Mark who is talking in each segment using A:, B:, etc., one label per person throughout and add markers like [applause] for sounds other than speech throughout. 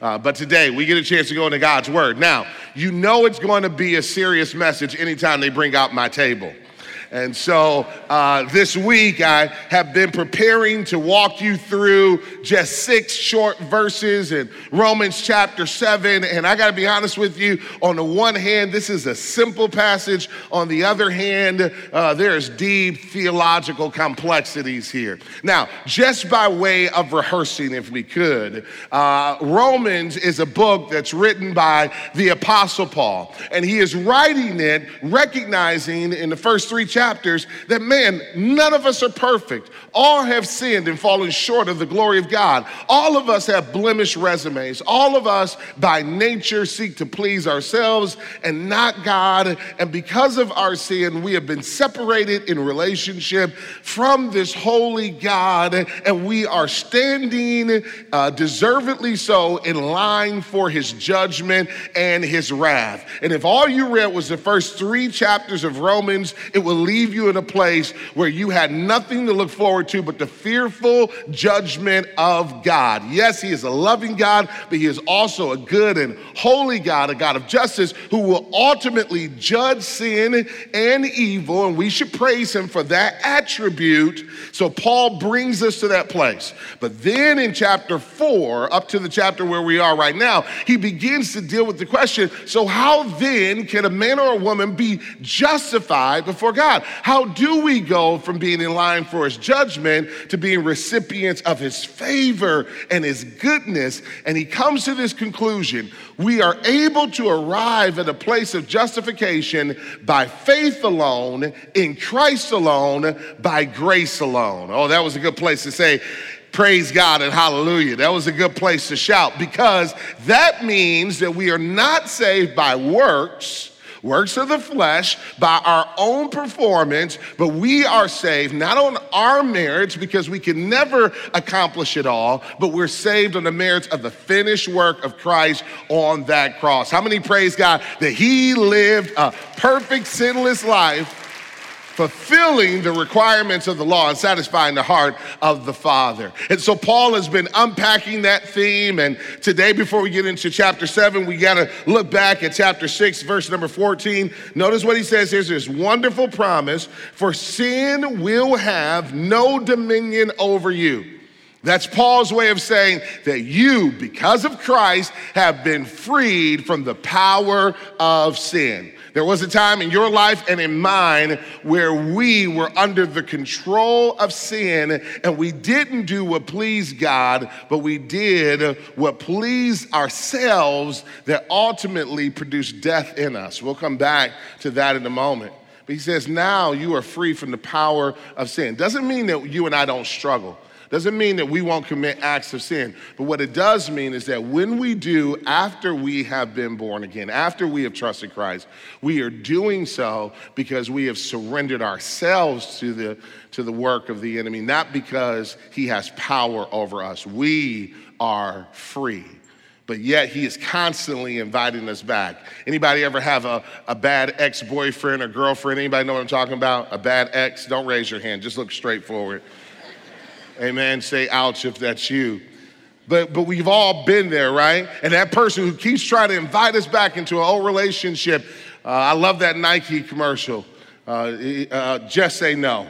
A: Uh, but today we get a chance to go into God's Word. Now, you know it's going to be a serious message anytime they bring out my table. And so uh, this week I have been preparing to walk you through just six short verses in Romans chapter 7. And I got to be honest with you, on the one hand, this is a simple passage. On the other hand, uh, there's deep theological complexities here. Now, just by way of rehearsing, if we could, uh, Romans is a book that's written by the Apostle Paul. And he is writing it recognizing in the first three chapters chapters that, man, none of us are perfect. All have sinned and fallen short of the glory of God. All of us have blemished resumes. All of us, by nature, seek to please ourselves and not God. And because of our sin, we have been separated in relationship from this holy God, and we are standing uh, deservedly so in line for his judgment and his wrath. And if all you read was the first three chapters of Romans, it will leave you in a place where you had nothing to look forward to but the fearful judgment of God. Yes, He is a loving God, but He is also a good and holy God, a God of justice who will ultimately judge sin and evil, and we should praise Him for that attribute. So Paul brings us to that place. But then in chapter four, up to the chapter where we are right now, he begins to deal with the question so, how then can a man or a woman be justified before God? God? How do we go from being in line for his judgment to being recipients of his favor and his goodness? And he comes to this conclusion we are able to arrive at a place of justification by faith alone, in Christ alone, by grace alone. Oh, that was a good place to say, praise God and hallelujah. That was a good place to shout because that means that we are not saved by works works of the flesh by our own performance, but we are saved not on our merits because we can never accomplish it all, but we're saved on the merits of the finished work of Christ on that cross. How many praise God that He lived a perfect, sinless life? Fulfilling the requirements of the law and satisfying the heart of the Father. And so Paul has been unpacking that theme. And today, before we get into chapter seven, we got to look back at chapter six, verse number 14. Notice what he says Here's this wonderful promise for sin will have no dominion over you. That's Paul's way of saying that you, because of Christ, have been freed from the power of sin. There was a time in your life and in mine where we were under the control of sin and we didn't do what pleased God, but we did what pleased ourselves that ultimately produced death in us. We'll come back to that in a moment. But he says, now you are free from the power of sin. Doesn't mean that you and I don't struggle. Doesn't mean that we won't commit acts of sin. But what it does mean is that when we do, after we have been born again, after we have trusted Christ, we are doing so because we have surrendered ourselves to the, to the work of the enemy, not because he has power over us. We are free but yet he is constantly inviting us back. Anybody ever have a, a bad ex-boyfriend or girlfriend? Anybody know what I'm talking about? A bad ex? Don't raise your hand, just look straight forward. Amen. Say ouch if that's you. But, but we've all been there, right? And that person who keeps trying to invite us back into an old relationship. Uh, I love that Nike commercial. Uh, uh, just say no,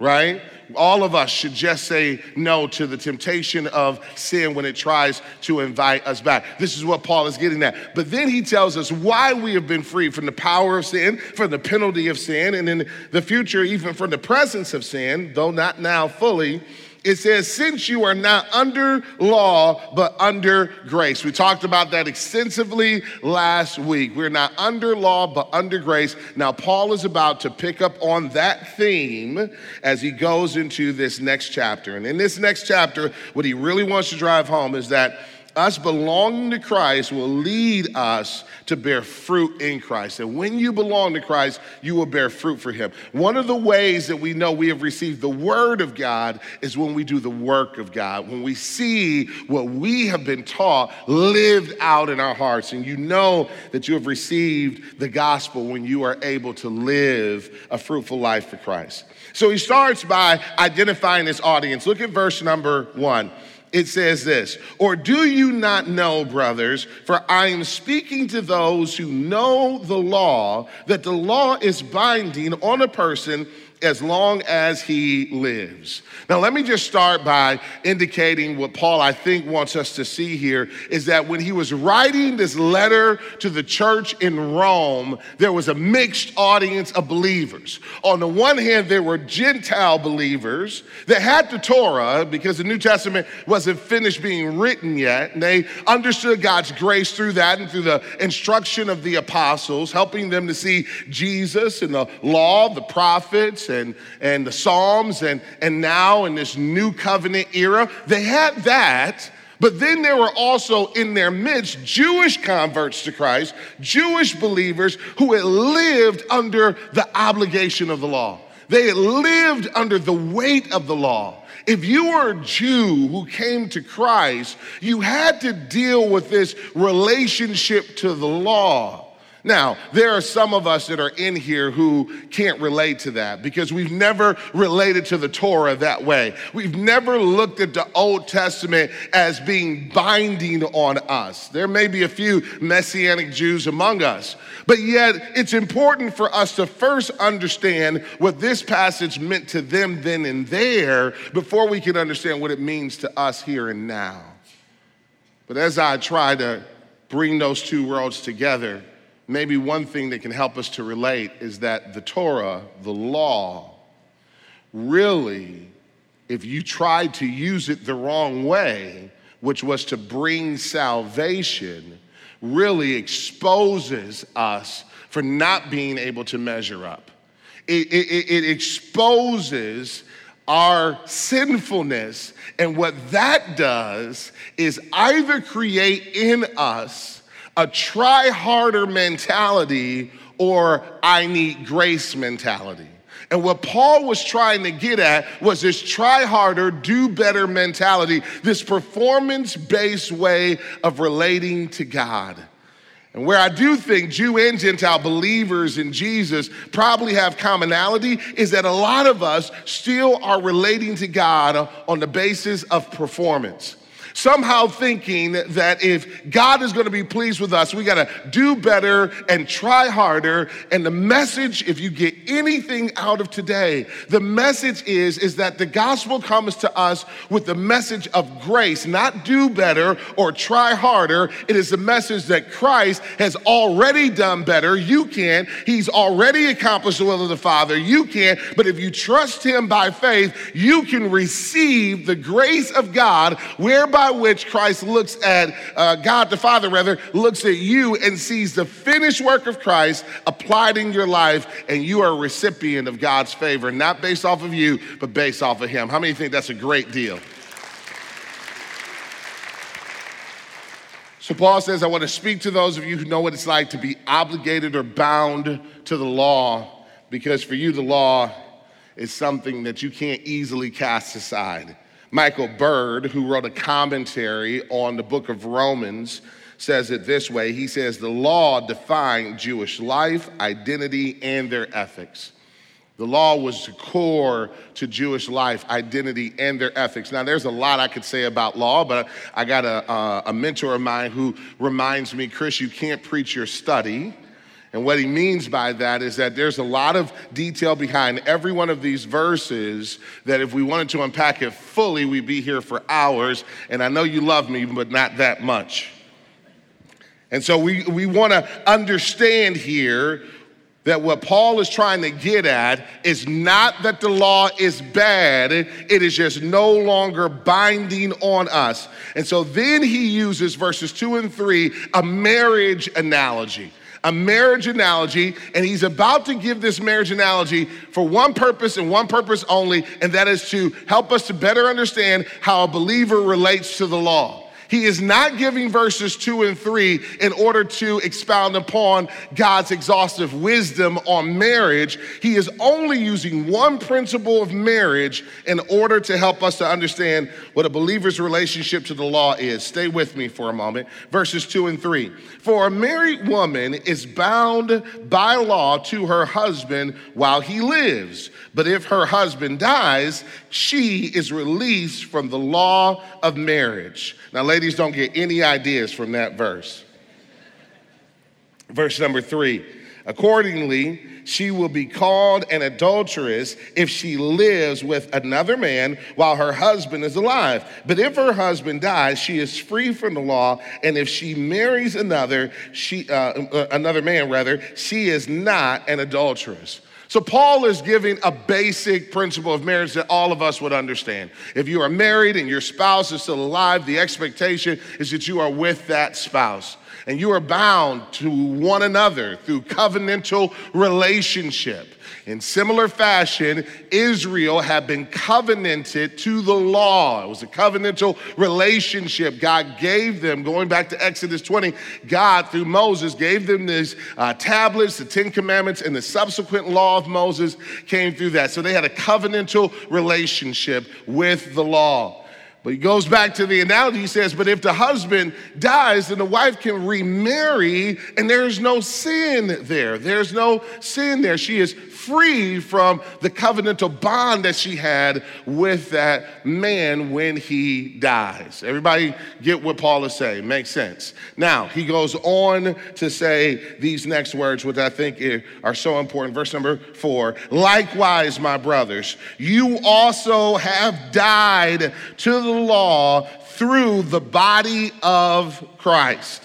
A: right? All of us should just say no to the temptation of sin when it tries to invite us back. This is what Paul is getting at. But then he tells us why we have been freed from the power of sin, from the penalty of sin, and in the future, even from the presence of sin, though not now fully it says, since you are not under law, but under grace. We talked about that extensively last week. We're not under law, but under grace. Now, Paul is about to pick up on that theme as he goes into this next chapter. And in this next chapter, what he really wants to drive home is that us belonging to Christ will lead us to bear fruit in Christ. And when you belong to Christ, you will bear fruit for Him. One of the ways that we know we have received the Word of God is when we do the work of God, when we see what we have been taught lived out in our hearts. And you know that you have received the gospel when you are able to live a fruitful life for Christ. So he starts by identifying his audience. Look at verse number one it says this Or do you not know, brothers, for I am speaking to those who know the law, that the law is binding on a person as long as he lives. Now, let me just start by indicating what Paul, I think, wants us to see here is that when he was writing this letter to the church in Rome, there was a mixed audience of believers. On the one hand, there were Gentile believers that had the Torah because the New Testament wasn't finished being written yet. And they understood God's grace through that and through the instruction of the apostles, helping them to see Jesus and the law, the prophets, and, and the Psalms, and, and now in this new covenant era. They had that. But then there were also in their midst Jewish converts to Christ, Jewish believers who had lived under the obligation of the law. They had lived under the weight of the law. If you were a Jew who came to Christ, you had to deal with this relationship to the law. Now, there are some of us that are in here who can't relate to that because we've never related to the Torah that way. We've never looked at the Old Testament as being binding on us. There may be a few Messianic Jews among us, but yet it's important for us to first understand what this passage meant to them then and there before we can understand what it means to us here and now. But as I try to bring those two worlds together, maybe one thing that can help us to relate is that the Torah, the law, really, if you tried to use it the wrong way, which was to bring salvation, really exposes us for not being able to measure up. It, it, it exposes our sinfulness, and what that does is either create in us a try harder mentality or I need grace mentality. And what Paul was trying to get at was this try harder, do better mentality, this performance based way of relating to God. And where I do think Jew and Gentile believers in Jesus probably have commonality is that a lot of us still are relating to God on the basis of performance somehow thinking that if God is going to be pleased with us, we got to do better and try harder. And the message, if you get anything out of today, the message is, is that the gospel comes to us with the message of grace, not do better or try harder. It is the message that Christ has already done better. You can. He's already accomplished the will of the Father. You can. But if you trust Him by faith, you can receive the grace of God, whereby by which Christ looks at, uh, God the Father rather, looks at you and sees the finished work of Christ applied in your life, and you are a recipient of God's favor, not based off of you, but based off of Him. How many think that's a great deal? So Paul says, I want to speak to those of you who know what it's like to be obligated or bound to the law, because for you, the law is something that you can't easily cast aside. Michael Bird, who wrote a commentary on the book of Romans, says it this way He says, The law defined Jewish life, identity, and their ethics. The law was the core to Jewish life, identity, and their ethics. Now, there's a lot I could say about law, but I got a, a mentor of mine who reminds me, Chris, you can't preach your study. And what he means by that is that there's a lot of detail behind every one of these verses that if we wanted to unpack it fully, we'd be here for hours. And I know you love me, but not that much. And so we, we want to understand here that what Paul is trying to get at is not that the law is bad, it is just no longer binding on us. And so then he uses verses two and three, a marriage analogy a marriage analogy, and he's about to give this marriage analogy for one purpose and one purpose only, and that is to help us to better understand how a believer relates to the law. He is not giving verses two and three in order to expound upon God's exhaustive wisdom on marriage. He is only using one principle of marriage in order to help us to understand what a believer's relationship to the law is. Stay with me for a moment. Verses two and three. For a married woman is bound by law to her husband while he lives. But if her husband dies, she is released from the law of marriage. Now, ladies, don't get any ideas from that verse. Verse number three. Accordingly, she will be called an adulteress if she lives with another man while her husband is alive. But if her husband dies, she is free from the law, and if she marries another, she uh, uh another man rather, she is not an adulteress. So, Paul is giving a basic principle of marriage that all of us would understand. If you are married and your spouse is still alive, the expectation is that you are with that spouse and you are bound to one another through covenantal relationship. In similar fashion, Israel had been covenanted to the law. It was a covenantal relationship God gave them. Going back to Exodus 20, God, through Moses, gave them these uh, tablets, the Ten Commandments, and the subsequent law of Moses came through that. So they had a covenantal relationship with the law. But he goes back to the analogy. He says, But if the husband dies, then the wife can remarry, and there's no sin there. There's no sin there. She is free from the covenantal bond that she had with that man when he dies. Everybody get what Paul is saying? Makes sense. Now, he goes on to say these next words, which I think are so important. Verse number four Likewise, my brothers, you also have died to the law through the body of Christ.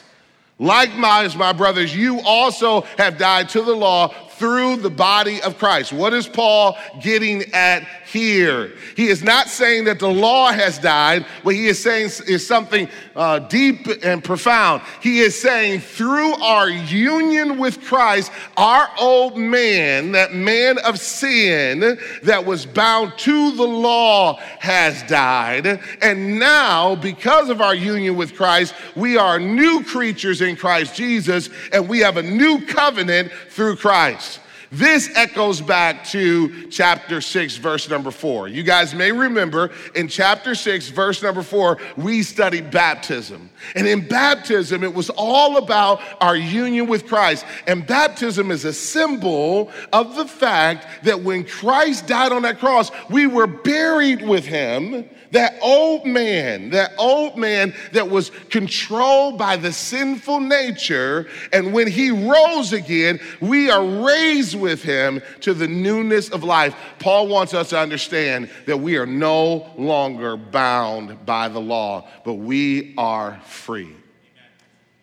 A: Likewise, my brothers, you also have died to the law through the body of Christ. What is Paul getting at here? He is not saying that the law has died. What he is saying is something uh, deep and profound. He is saying through our union with Christ, our old man, that man of sin that was bound to the law, has died. And now, because of our union with Christ, we are new creatures in Christ Jesus, and we have a new covenant through Christ. This echoes back to chapter 6, verse number 4. You guys may remember in chapter 6, verse number 4, we studied baptism. And in baptism, it was all about our union with Christ. And baptism is a symbol of the fact that when Christ died on that cross, we were buried with him that old man, that old man that was controlled by the sinful nature, and when he rose again, we are raised with him to the newness of life. Paul wants us to understand that we are no longer bound by the law, but we are free.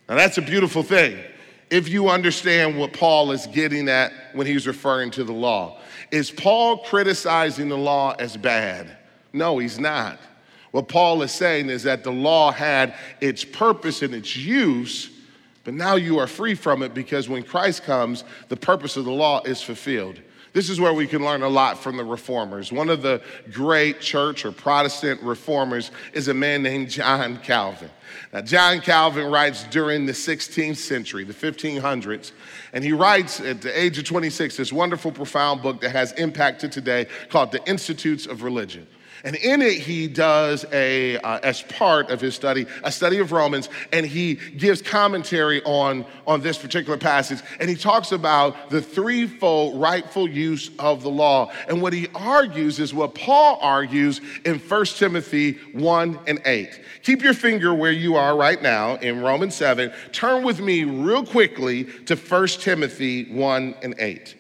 A: Now, that's a beautiful thing if you understand what Paul is getting at when he's referring to the law. Is Paul criticizing the law as bad? No, he's not. What Paul is saying is that the law had its purpose and its use, but now you are free from it because when Christ comes, the purpose of the law is fulfilled. This is where we can learn a lot from the reformers. One of the great church or Protestant reformers is a man named John Calvin. Now, John Calvin writes during the 16th century, the 1500s, and he writes at the age of 26 this wonderful, profound book that has impact to today called The Institutes of Religion. And in it, he does a, uh, as part of his study, a study of Romans, and he gives commentary on, on this particular passage. And he talks about the threefold rightful use of the law. And what he argues is what Paul argues in 1 Timothy 1 and 8. Keep your finger where you are right now in Romans 7. Turn with me real quickly to 1 Timothy 1 and 8.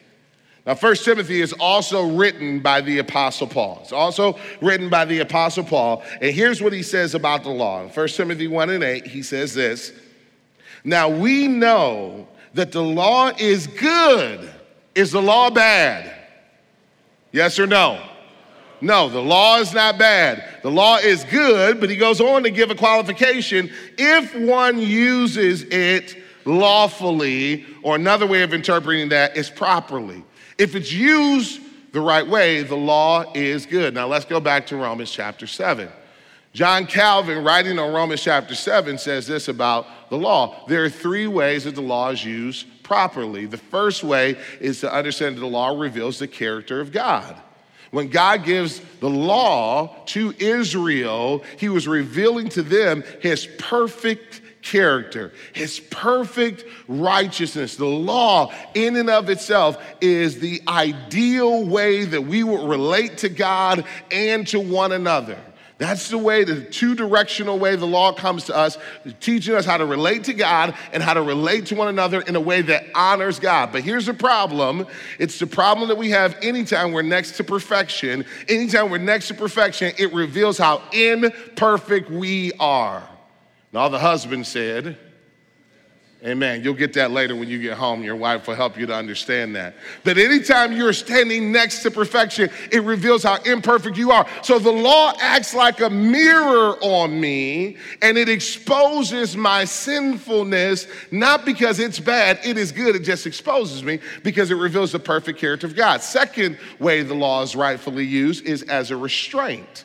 A: Now, First Timothy is also written by the Apostle Paul. It's also written by the Apostle Paul. And here's what he says about the law. In 1 Timothy 1 and 8, he says this Now we know that the law is good. Is the law bad? Yes or no? No, the law is not bad. The law is good, but he goes on to give a qualification if one uses it lawfully, or another way of interpreting that is properly. If it's used the right way, the law is good. Now let's go back to Romans chapter 7. John Calvin, writing on Romans chapter 7, says this about the law. There are three ways that the law is used properly. The first way is to understand that the law reveals the character of God. When God gives the law to Israel, he was revealing to them his perfect character, his perfect righteousness. The law, in and of itself, is the ideal way that we would relate to God and to one another. That's the way, the two directional way the law comes to us, teaching us how to relate to God and how to relate to one another in a way that honors God. But here's the problem it's the problem that we have anytime we're next to perfection. Anytime we're next to perfection, it reveals how imperfect we are. All the husbands said, Amen. You'll get that later when you get home. Your wife will help you to understand that. That anytime you're standing next to perfection, it reveals how imperfect you are. So the law acts like a mirror on me and it exposes my sinfulness, not because it's bad, it is good. It just exposes me because it reveals the perfect character of God. Second way the law is rightfully used is as a restraint.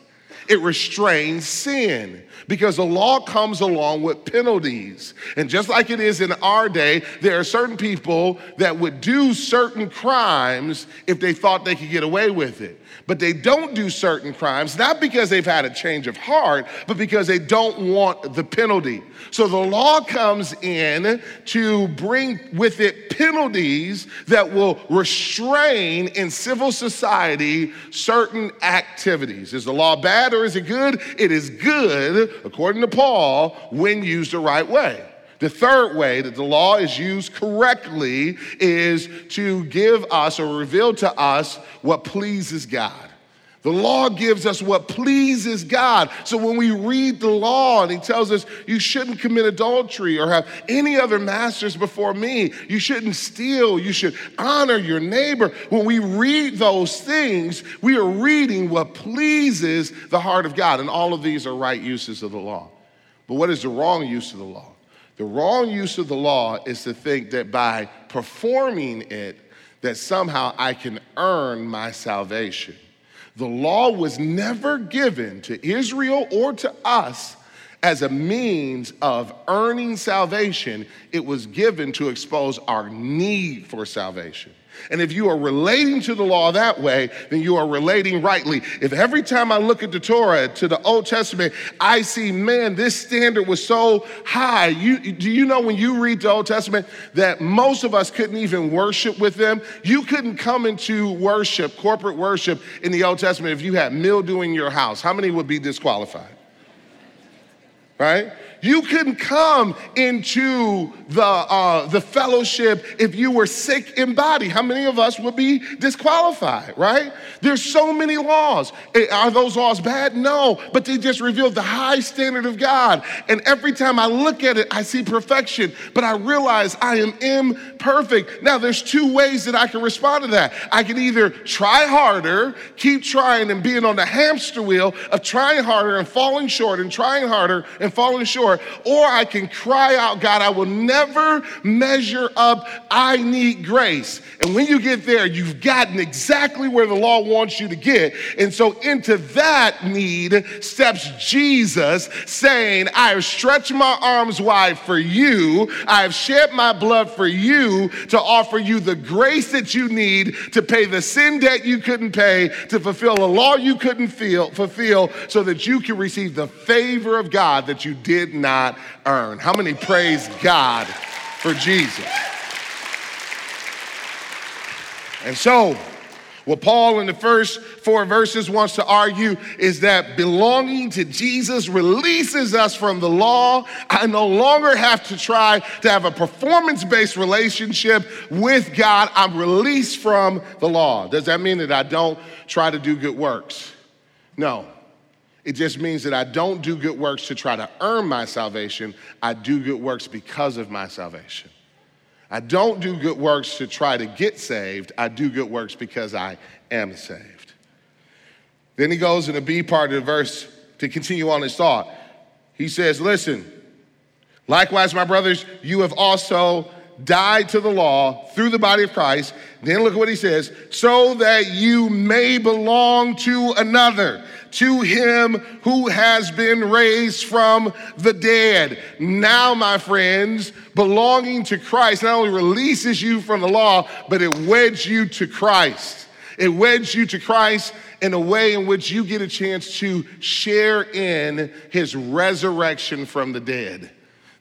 A: It restrains sin because the law comes along with penalties. And just like it is in our day, there are certain people that would do certain crimes if they thought they could get away with it. But they don't do certain crimes, not because they've had a change of heart, but because they don't want the penalty. So the law comes in to bring with it penalties that will restrain in civil society certain activities. Is the law bad or is it good? It is good, according to Paul, when used the right way. The third way that the law is used correctly is to give us or reveal to us what pleases God. The law gives us what pleases God. So when we read the law and he tells us you shouldn't commit adultery or have any other masters before me, you shouldn't steal, you should honor your neighbor. When we read those things, we are reading what pleases the heart of God. And all of these are right uses of the law. But what is the wrong use of the law? The wrong use of the law is to think that by performing it, that somehow I can earn my salvation. The law was never given to Israel or to us as a means of earning salvation. It was given to expose our need for salvation. And if you are relating to the law that way, then you are relating rightly. If every time I look at the Torah, to the Old Testament, I see, man, this standard was so high. You, do you know when you read the Old Testament that most of us couldn't even worship with them? You couldn't come into worship, corporate worship in the Old Testament if you had mildew in your house. How many would be disqualified? Right? You couldn't come into the, uh, the fellowship if you were sick in body. How many of us would be disqualified, right? There's so many laws. Eh, are those laws bad? No, but they just reveal the high standard of God. And every time I look at it, I see perfection, but I realize I am imperfect. Now, there's two ways that I can respond to that. I can either try harder, keep trying and being on the hamster wheel of trying harder and falling short and trying harder and falling short or I can cry out, God, I will never measure up. I need grace. And when you get there, you've gotten exactly where the law wants you to get. And so into that need steps Jesus saying, I have stretched my arms wide for you. I have shed my blood for you to offer you the grace that you need to pay the sin debt you couldn't pay, to fulfill the law you couldn't feel, fulfill, so that you can receive the favor of God that you did not earn. How many praise God for Jesus? And so, what Paul in the first four verses wants to argue is that belonging to Jesus releases us from the law. I no longer have to try to have a performance based relationship with God. I'm released from the law. Does that mean that I don't try to do good works? No. It just means that I don't do good works to try to earn my salvation. I do good works because of my salvation. I don't do good works to try to get saved. I do good works because I am saved. Then he goes in the B part of the verse to continue on his thought. He says, Listen, likewise, my brothers, you have also died to the law through the body of Christ. Then look at what he says so that you may belong to another to him who has been raised from the dead. Now, my friends, belonging to Christ not only releases you from the law, but it weds you to Christ. It weds you to Christ in a way in which you get a chance to share in his resurrection from the dead.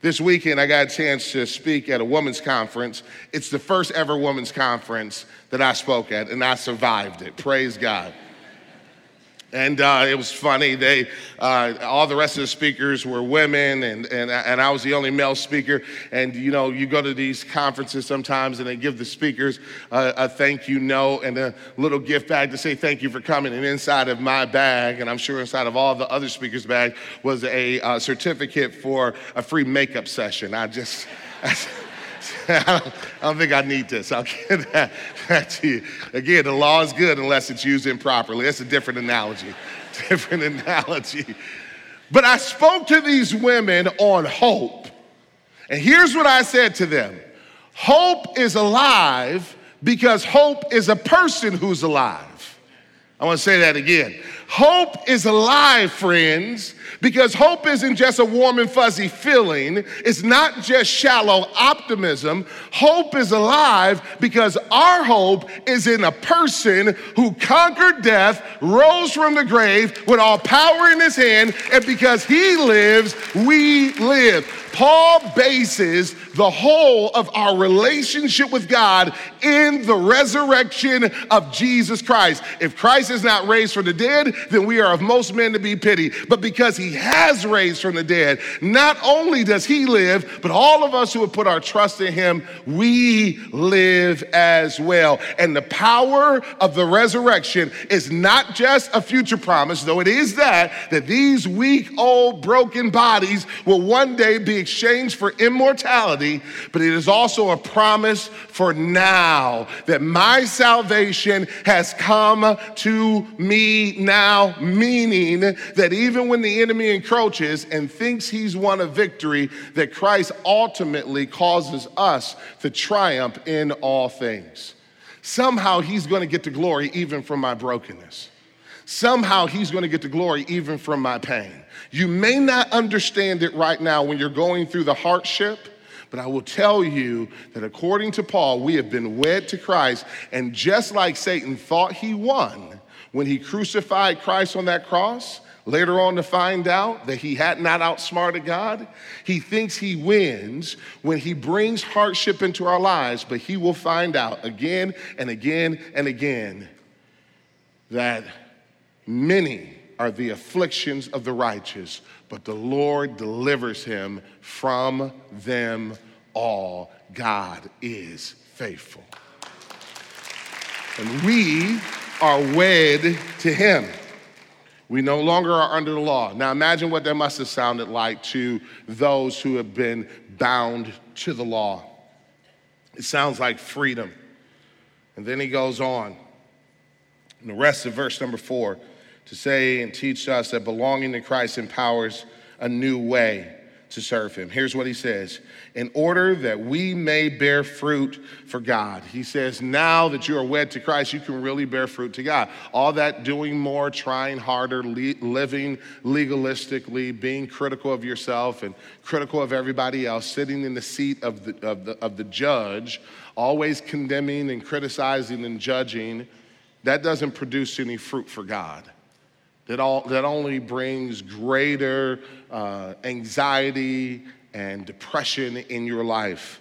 A: This weekend, I got a chance to speak at a women's conference. It's the first ever women's conference that I spoke at, and I survived it. Praise God. And uh, it was funny. They, uh, all the rest of the speakers were women, and, and, and I was the only male speaker. And you know, you go to these conferences sometimes, and they give the speakers a, a thank you note and a little gift bag to say thank you for coming. And inside of my bag, and I'm sure inside of all the other speakers' bag, was a uh, certificate for a free makeup session. I just. [laughs] [laughs] I don't think I need this. I'll give that, that to you. Again, the law is good unless it's used improperly. That's a different analogy. [laughs] Different analogy. But I spoke to these women on hope. And here's what I said to them Hope is alive because hope is a person who's alive. I want to say that again. Hope is alive, friends, because hope isn't just a warm and fuzzy feeling. It's not just shallow optimism. Hope is alive because our hope is in a person who conquered death, rose from the grave with all power in his hand, and because he lives, we live. Paul bases the whole of our relationship with God in the resurrection of Jesus Christ. If Christ is not raised from the dead, then we are of most men to be pitied. But because he has raised from the dead, not only does he live, but all of us who have put our trust in him, we live as well. And the power of the resurrection is not just a future promise, though it is that, that these weak, old, broken bodies will one day be exchanged for immortality, but it is also a promise for now that my salvation has come to me now, meaning that even when the enemy encroaches and thinks he's won a victory, that Christ ultimately causes us to triumph in all things. Somehow he's going to get the glory even from my brokenness. Somehow he's going to get the glory even from my pain. You may not understand it right now when you're going through the hardship, but I will tell you that according to Paul, we have been wed to Christ. And just like Satan thought he won when he crucified Christ on that cross, later on to find out that he had not outsmarted God, he thinks he wins when he brings hardship into our lives, but he will find out again and again and again that many are the afflictions of the righteous, but the Lord delivers him from them all. God is faithful. And we are wed to him. We no longer are under the law. Now imagine what that must have sounded like to those who have been bound to the law. It sounds like freedom. And then he goes on. And the rest of verse number four to say and teach us that belonging to Christ empowers a new way to serve him. Here's what he says in order that we may bear fruit for God. He says, now that you are wed to Christ, you can really bear fruit to God. All that doing more, trying harder, le- living legalistically, being critical of yourself and critical of everybody else, sitting in the seat of the, of the, of the judge, always condemning and criticizing and judging, that doesn't produce any fruit for God that, all, that only brings greater uh, anxiety and depression in your life.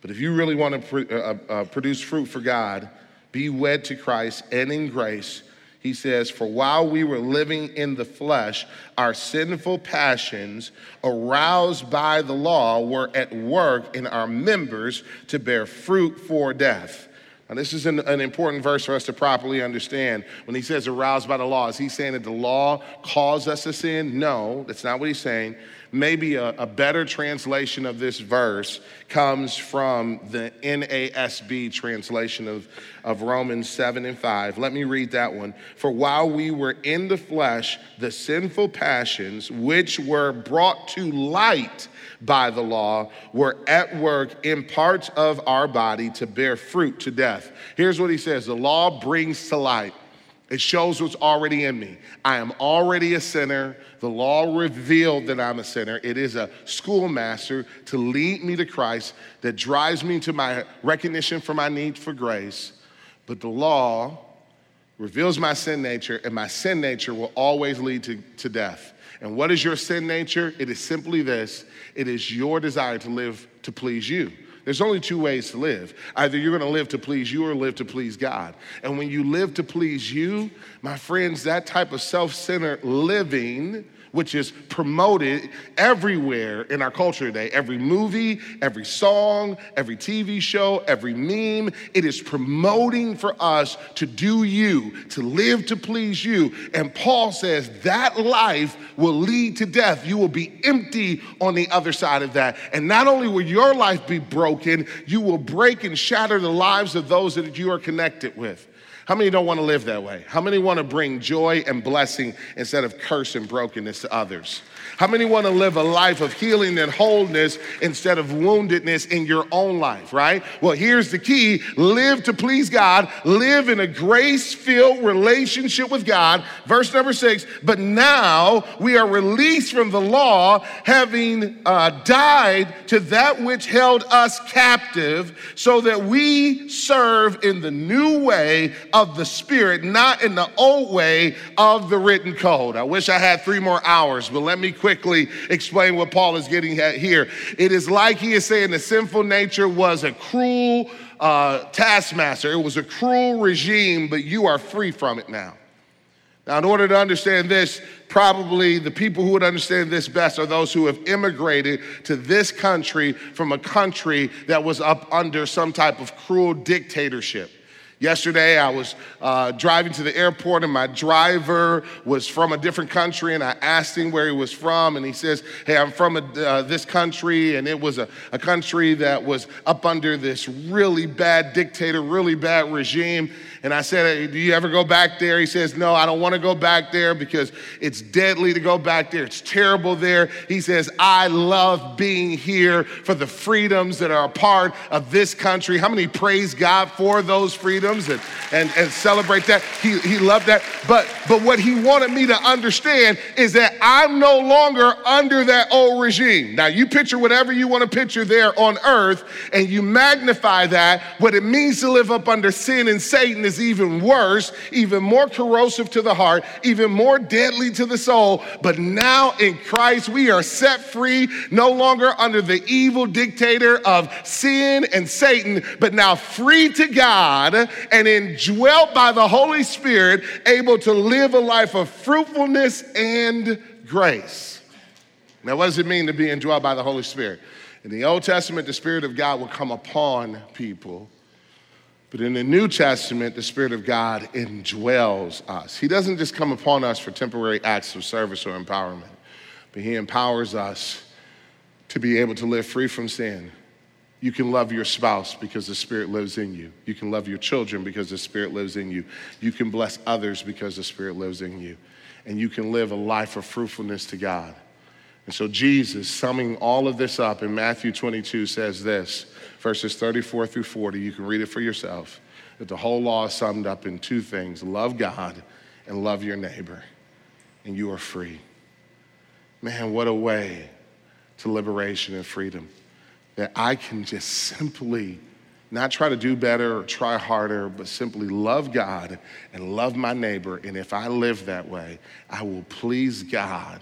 A: But if you really want to pr- uh, uh, produce fruit for God, be wed to Christ and in grace. He says, For while we were living in the flesh, our sinful passions, aroused by the law, were at work in our members to bear fruit for death. Now, this is an, an, important verse for us to properly understand. When he says aroused by the law, is he saying that the law caused us to sin? No, that's not what he's saying. Maybe a, a better translation of this verse comes from the NASB translation of, of Romans 7 and 5. Let me read that one. For while we were in the flesh, the sinful passions which were brought to light by the law were at work in parts of our body to bear fruit to death. Here's what he says the law brings to light It shows what's already in me. I am already a sinner. The law revealed that I'm a sinner. It is a schoolmaster to lead me to Christ that drives me to my recognition for my need for grace. But the law reveals my sin nature, and my sin nature will always lead to, to death. And what is your sin nature? It is simply this it is your desire to live to please you. There's only two ways to live. Either you're going to live to please you or live to please God. And when you live to please you, my friends, that type of self centered living which is promoted everywhere in our culture today. Every movie, every song, every TV show, every meme, it is promoting for us to do you, to live to please you. And Paul says that life will lead to death. You will be empty on the other side of that. And not only will your life be broken, you will break and shatter the lives of those that you are connected with. How many don't want to live that way? How many want to bring joy and blessing instead of curse and brokenness to others? How many want to live a life of healing and wholeness instead of woundedness in your own life, right? Well, here's the key live to please God, live in a grace filled relationship with God. Verse number six, but now we are released from the law, having uh, died to that which held us captive, so that we serve in the new way of the Spirit, not in the old way of the written code. I wish I had three more hours, but let me quickly quickly explain what Paul is getting at here. It is like he is saying the sinful nature was a cruel uh, taskmaster, it was a cruel regime, but you are free from it now. Now, in order to understand this, probably the people who would understand this best are those who have immigrated to this country from a country that was up under some type of cruel dictatorship. Yesterday, I was uh, driving to the airport, and my driver was from a different country, and I asked him where he was from, and he says, Hey, I'm from a, uh, this country, and it was a, a country that was up under this really bad dictator, really bad regime. And I said, Do you ever go back there? He says, No, I don't want to go back there because it's deadly to go back there. It's terrible there. He says, I love being here for the freedoms that are a part of this country. How many praise God for those freedoms and, and, and celebrate that? He, he loved that. But, but what he wanted me to understand is that I'm no longer under that old regime. Now, you picture whatever you want to picture there on earth and you magnify that. What it means to live up under sin and Satan is even worse, even more corrosive to the heart, even more deadly to the soul. But now in Christ, we are set free, no longer under the evil dictator of sin and Satan, but now free to God and indwelt by the Holy Spirit, able to live a life of fruitfulness and grace. Now, what does it mean to be indwelt by the Holy Spirit? In the Old Testament, the Spirit of God would come upon people but in the New Testament, the Spirit of God indwells us. He doesn't just come upon us for temporary acts of service or empowerment, but He empowers us to be able to live free from sin. You can love your spouse because the Spirit lives in you. You can love your children because the Spirit lives in you. You can bless others because the Spirit lives in you. And you can live a life of fruitfulness to God. And so, Jesus, summing all of this up in Matthew 22, says this verses 34 through 40. You can read it for yourself. That the whole law is summed up in two things love God and love your neighbor, and you are free. Man, what a way to liberation and freedom. That I can just simply not try to do better or try harder, but simply love God and love my neighbor. And if I live that way, I will please God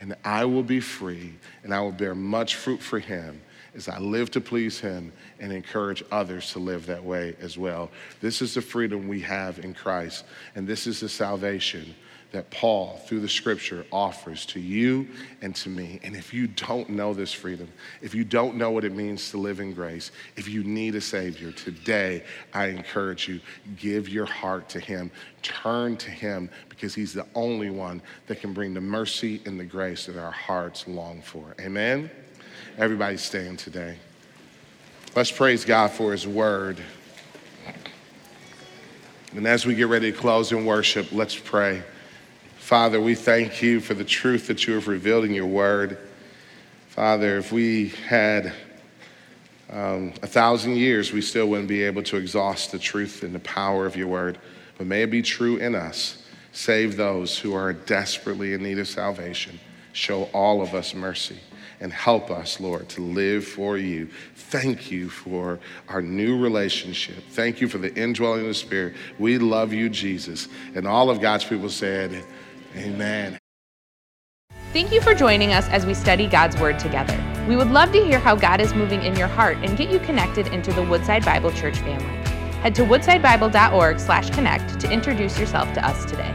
A: and I will be free and I will bear much fruit for Him as I live to please Him and encourage others to live that way as well. This is the freedom we have in Christ, and this is the salvation that Paul, through the scripture, offers to you and to me. And if you don't know this freedom, if you don't know what it means to live in grace, if you need a Savior, today I encourage you give your heart to Him. Turn to Him because He's the only one that can bring the mercy and the grace that our hearts long for. Amen. Everybody stand today. Let's praise God for His word. And as we get ready to close in worship, let's pray. Father, we thank you for the truth that you have revealed in your word. Father, if we had um, a thousand years, we still wouldn't be able to exhaust the truth and the power of your word. but may it be true in us. Save those who are desperately in need of salvation. Show all of us mercy and help us, Lord, to live for you. Thank you for our new relationship. Thank you for the indwelling of the Spirit. We love you, Jesus. And all of God's people said, Amen.
B: Thank you for joining us as we study God's Word together. We would love to hear how God is moving in your heart and get you connected into the Woodside Bible Church family. Head to woodsidebible.org/connect to introduce yourself to us today.